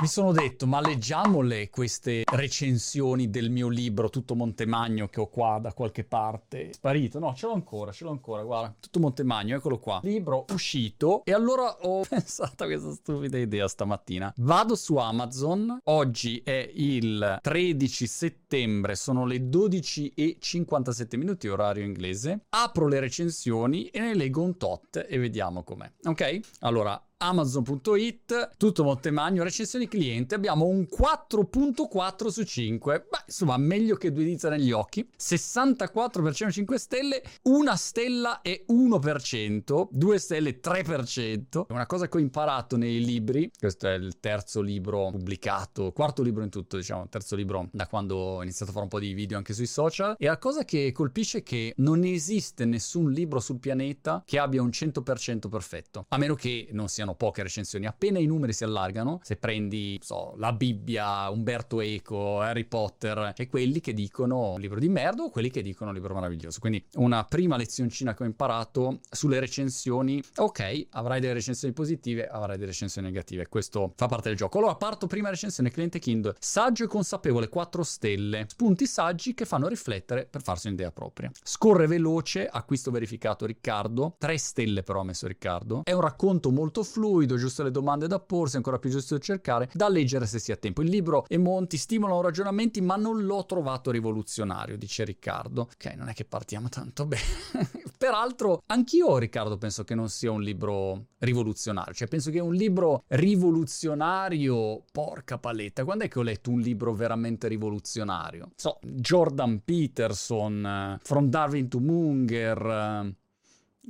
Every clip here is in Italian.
Mi sono detto, ma leggiamole queste recensioni del mio libro Tutto Montemagno che ho qua da qualche parte. Sparito? No, ce l'ho ancora, ce l'ho ancora, guarda. Tutto Montemagno, eccolo qua. Libro uscito. E allora ho pensato a questa stupida idea stamattina. Vado su Amazon. Oggi è il 13 settembre, sono le 12 e 57 minuti orario inglese. Apro le recensioni e ne leggo un tot e vediamo com'è. Ok? Allora, Amazon.it, tutto Montemagno, recensioni cliente, abbiamo un 4.4 su 5. Beh, insomma, meglio che due dita negli occhi. 64% 5 stelle, una stella e 1%, due stelle 3%. Una cosa che ho imparato nei libri, questo è il terzo libro pubblicato, quarto libro in tutto, diciamo, terzo libro da quando ho iniziato a fare un po' di video anche sui social, e la cosa che colpisce è che non esiste nessun libro sul pianeta che abbia un 100% perfetto, a meno che non siano siano poche recensioni. Appena i numeri si allargano, se prendi, so, la Bibbia, Umberto Eco, Harry Potter, e quelli che dicono libro di merda o quelli che dicono libro meraviglioso. Quindi una prima lezioncina che ho imparato sulle recensioni, ok, avrai delle recensioni positive, avrai delle recensioni negative. Questo fa parte del gioco. Allora parto prima recensione cliente Kindle. Saggio e consapevole 4 stelle. Spunti saggi che fanno riflettere per farsi un'idea propria. Scorre veloce, acquisto verificato Riccardo. 3 stelle però ha messo Riccardo. È un racconto molto fluido fluido, giuste le domande da porsi, ancora più giusto cercare, da leggere se si ha tempo. Il libro e Monti stimolano ragionamenti, ma non l'ho trovato rivoluzionario, dice Riccardo. Ok, non è che partiamo tanto bene. Peraltro, anch'io, Riccardo, penso che non sia un libro rivoluzionario. Cioè, penso che un libro rivoluzionario, porca paletta, quando è che ho letto un libro veramente rivoluzionario? So, Jordan Peterson, uh, From Darwin to Munger,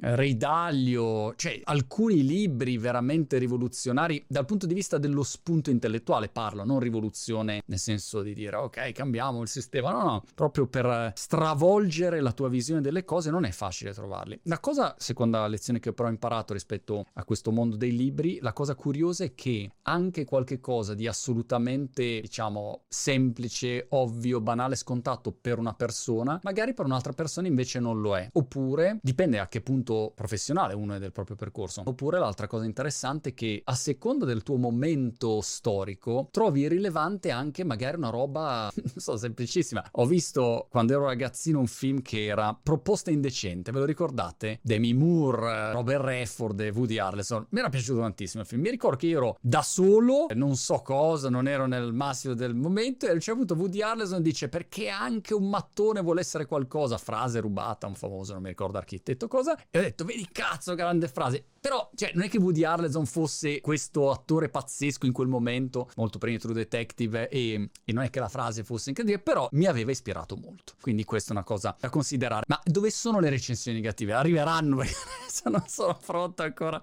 Ray Dalio, cioè alcuni libri veramente rivoluzionari dal punto di vista dello spunto intellettuale parlo, non rivoluzione nel senso di dire ok cambiamo il sistema, no no, proprio per stravolgere la tua visione delle cose non è facile trovarli. La cosa, seconda lezione che però ho imparato rispetto a questo mondo dei libri, la cosa curiosa è che anche qualche cosa di assolutamente diciamo semplice, ovvio, banale, scontato per una persona, magari per un'altra persona invece non lo è, oppure dipende a che punto punto professionale uno è del proprio percorso. Oppure l'altra cosa interessante è che a seconda del tuo momento storico trovi rilevante anche magari una roba, non so, semplicissima. Ho visto quando ero ragazzino un film che era Proposta indecente, ve lo ricordate? Demi Moore, Robert Redford e Woody Harrelson. Mi era piaciuto tantissimo il film. Mi ricordo che io ero da solo, non so cosa, non ero nel massimo del momento e c'è avuto Woody Harrelson dice perché anche un mattone vuole essere qualcosa, frase rubata, un famoso, non mi ricordo architetto cosa, e ho detto, vedi cazzo, grande frase. Però, cioè, non è che Woody Harrelson fosse questo attore pazzesco in quel momento, molto di True Detective, e, e, non è che la frase fosse incredibile, però mi aveva ispirato molto. Quindi questa è una cosa da considerare. Ma dove sono le recensioni negative? Arriveranno, perché non sono pronto ancora.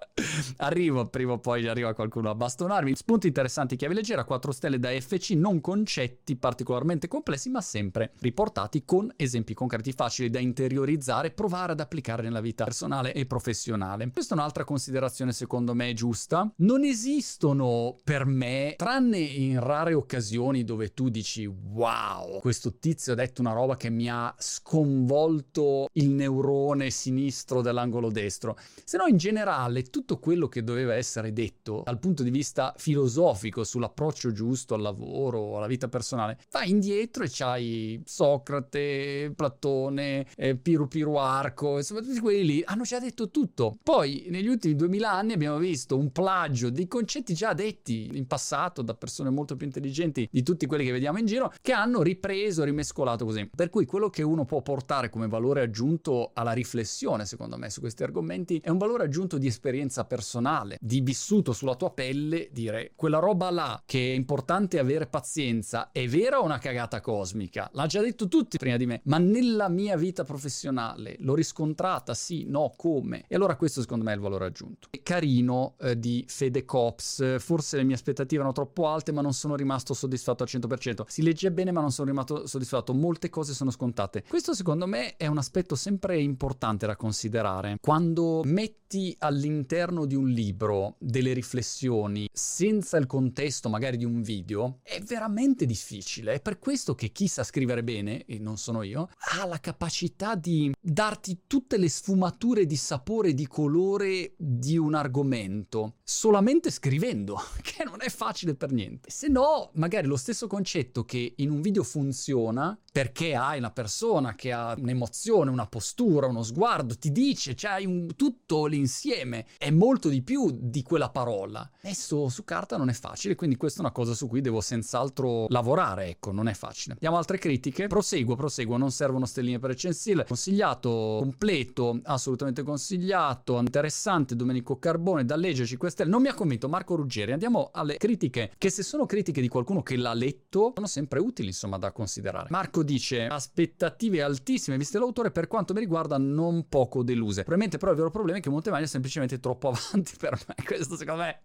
Arrivo, prima o poi arriva qualcuno a bastonarmi. Spunti interessanti, chiave leggera, 4 stelle da FC, non concetti particolarmente complessi, ma sempre riportati con esempi concreti facili da interiorizzare provare ad applicare nella vita personale e professionale. Questa è un'altra considerazione secondo me giusta. Non esistono per me, tranne in rare occasioni dove tu dici wow, questo tizio ha detto una roba che mi ha sconvolto il neurone sinistro dell'angolo destro. Se no in generale tutto quello che doveva essere detto dal punto di vista filosofico sull'approccio giusto al lavoro, alla vita personale, vai indietro e c'hai Socrate, Platone, eh, Piru Piruarco, insomma tutti quelli lì hanno già detto tutto. Poi negli ultimi ultimi 2000 anni abbiamo visto un plagio di concetti già detti in passato da persone molto più intelligenti di tutti quelli che vediamo in giro, che hanno ripreso, rimescolato così. Per cui quello che uno può portare come valore aggiunto alla riflessione, secondo me, su questi argomenti è un valore aggiunto di esperienza personale, di vissuto sulla tua pelle, dire quella roba là che è importante avere pazienza, è vera o una cagata cosmica? L'ha già detto tutti prima di me, ma nella mia vita professionale l'ho riscontrata, sì, no, come? E allora questo secondo me è il valore aggiunto. Carino eh, di Fede Cops, forse le mie aspettative erano troppo alte ma non sono rimasto soddisfatto al 100%. Si legge bene ma non sono rimasto soddisfatto, molte cose sono scontate. Questo secondo me è un aspetto sempre importante da considerare. Quando metti all'interno di un libro delle riflessioni senza il contesto magari di un video, è veramente difficile. È per questo che chi sa scrivere bene, e non sono io, ha la capacità di darti tutte le sfumature sfumature di sapore di colore di un argomento solamente scrivendo, che non è facile per niente. Se no, magari lo stesso concetto che in un video funziona perché hai una persona che ha un'emozione, una postura, uno sguardo, ti dice, c'hai un, tutto l'insieme, è molto di più di quella parola. Messo su carta non è facile, quindi questa è una cosa su cui devo senz'altro lavorare, ecco, non è facile. Diamo altre critiche, proseguo, proseguo, non servono stelline per recensire, consigliato, completo, assolutamente consigliato, interessante, Domenico Carbone, da leggere 5 stelle, non mi ha convinto Marco Ruggeri, andiamo alle critiche, che se sono critiche di qualcuno che l'ha letto, sono sempre utili, insomma, da considerare. Marco dice aspettative altissime viste l'autore per quanto mi riguarda non poco deluse. Probabilmente però il vero problema è che Montemagno è semplicemente troppo avanti per me. Questo secondo me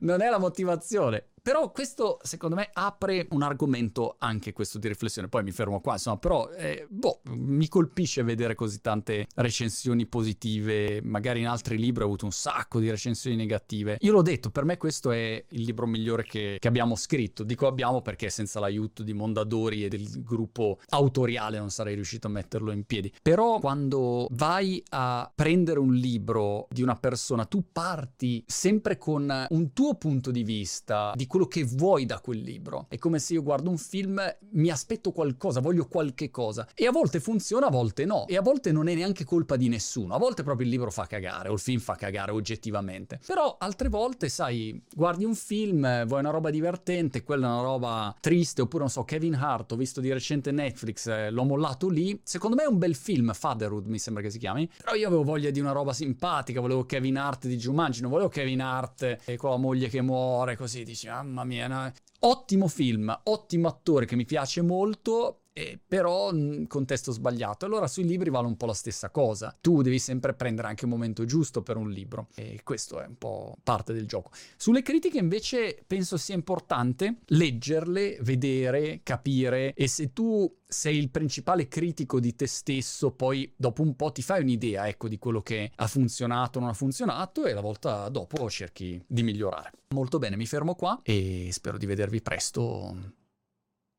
non è la motivazione. Però questo, secondo me, apre un argomento anche questo di riflessione. Poi mi fermo qua, insomma, però, eh, boh, mi colpisce vedere così tante recensioni positive. Magari in altri libri ho avuto un sacco di recensioni negative. Io l'ho detto, per me questo è il libro migliore che, che abbiamo scritto. Dico abbiamo perché senza l'aiuto di Mondadori e del gruppo autoriale non sarei riuscito a metterlo in piedi. Però quando vai a prendere un libro di una persona, tu parti sempre con un tuo punto di vista, di quello che vuoi da quel libro. È come se io guardo un film, mi aspetto qualcosa, voglio qualche cosa. E a volte funziona, a volte no. E a volte non è neanche colpa di nessuno. A volte proprio il libro fa cagare, o il film fa cagare oggettivamente. Però altre volte, sai, guardi un film, vuoi una roba divertente, quella è una roba triste, oppure non so, Kevin Hart, ho visto di recente Netflix, eh, l'ho mollato lì. Secondo me è un bel film, Fatherhood mi sembra che si chiami. Però io avevo voglia di una roba simpatica, volevo Kevin Hart di Jumanji, non volevo Kevin Hart eh, con la moglie che muore, così dici, mamma mia, no? ottimo film, ottimo attore che mi piace molto, eh, però in contesto sbagliato. Allora sui libri vale un po' la stessa cosa. Tu devi sempre prendere anche il momento giusto per un libro e questo è un po' parte del gioco. Sulle critiche invece penso sia importante leggerle, vedere, capire e se tu sei il principale critico di te stesso, poi dopo un po' ti fai un'idea, ecco, di quello che ha funzionato o non ha funzionato e la volta dopo cerchi di migliorare. Molto bene, mi fermo qua e spero di vedervi presto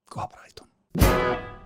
qua a Brighton. you